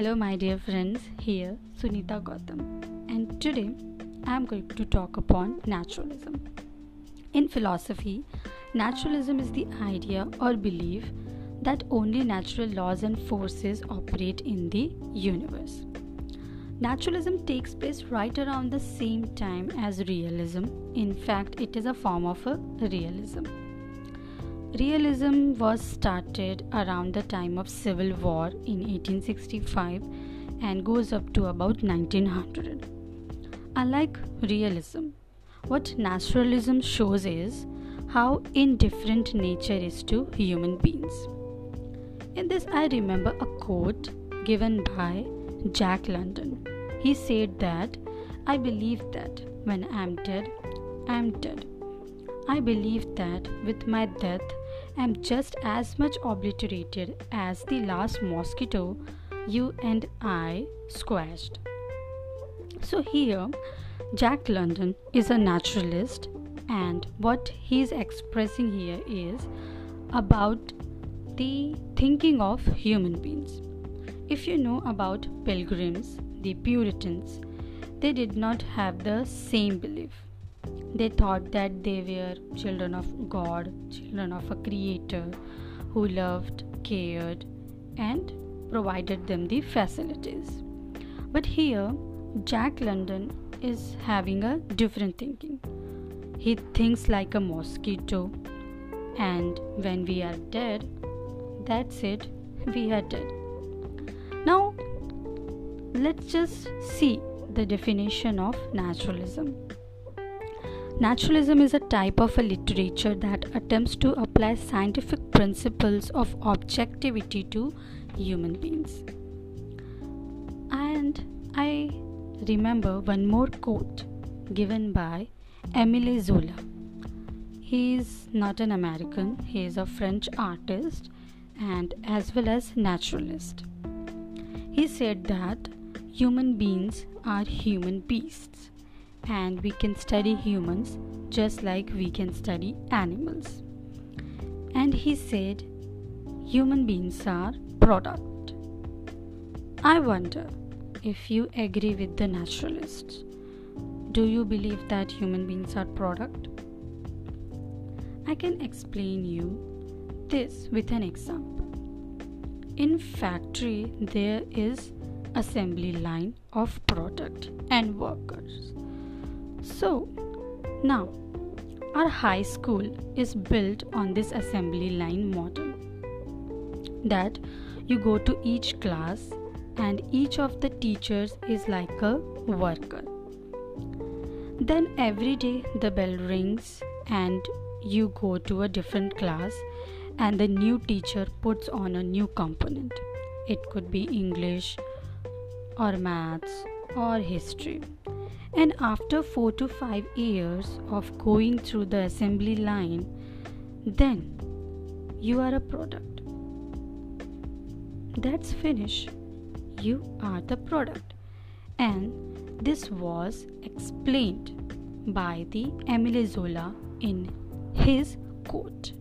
Hello, my dear friends. Here, Sunita Gautam, and today I am going to talk upon naturalism. In philosophy, naturalism is the idea or belief that only natural laws and forces operate in the universe. Naturalism takes place right around the same time as realism. In fact, it is a form of a realism. Realism was started around the time of Civil War in 1865 and goes up to about 1900. Unlike realism, what naturalism shows is how indifferent nature is to human beings. In this, I remember a quote given by Jack London. He said that I believe that when I am dead, I am dead. I believe that with my death, I am just as much obliterated as the last mosquito you and I squashed. So, here, Jack London is a naturalist, and what he's expressing here is about the thinking of human beings. If you know about pilgrims, the Puritans, they did not have the same belief they thought that they were children of God, children of a creator who loved, cared, and provided them the facilities. But here, Jack London is having a different thinking. He thinks like a mosquito, and when we are dead, that's it, we are dead. Now, let's just see the definition of naturalism. Naturalism is a type of a literature that attempts to apply scientific principles of objectivity to human beings. And I remember one more quote given by Emile Zola. He is not an American, he is a French artist and as well as naturalist. He said that human beings are human beasts and we can study humans just like we can study animals. And he said, human beings are product. I wonder if you agree with the naturalists. Do you believe that human beings are product? I can explain you this with an example. In factory there is assembly line of product and workers so, now our high school is built on this assembly line model that you go to each class and each of the teachers is like a worker. Then every day the bell rings and you go to a different class and the new teacher puts on a new component. It could be English or maths or history and after 4 to 5 years of going through the assembly line, then you are a product. That's finished. You are the product. And this was explained by the Emile Zola in his quote.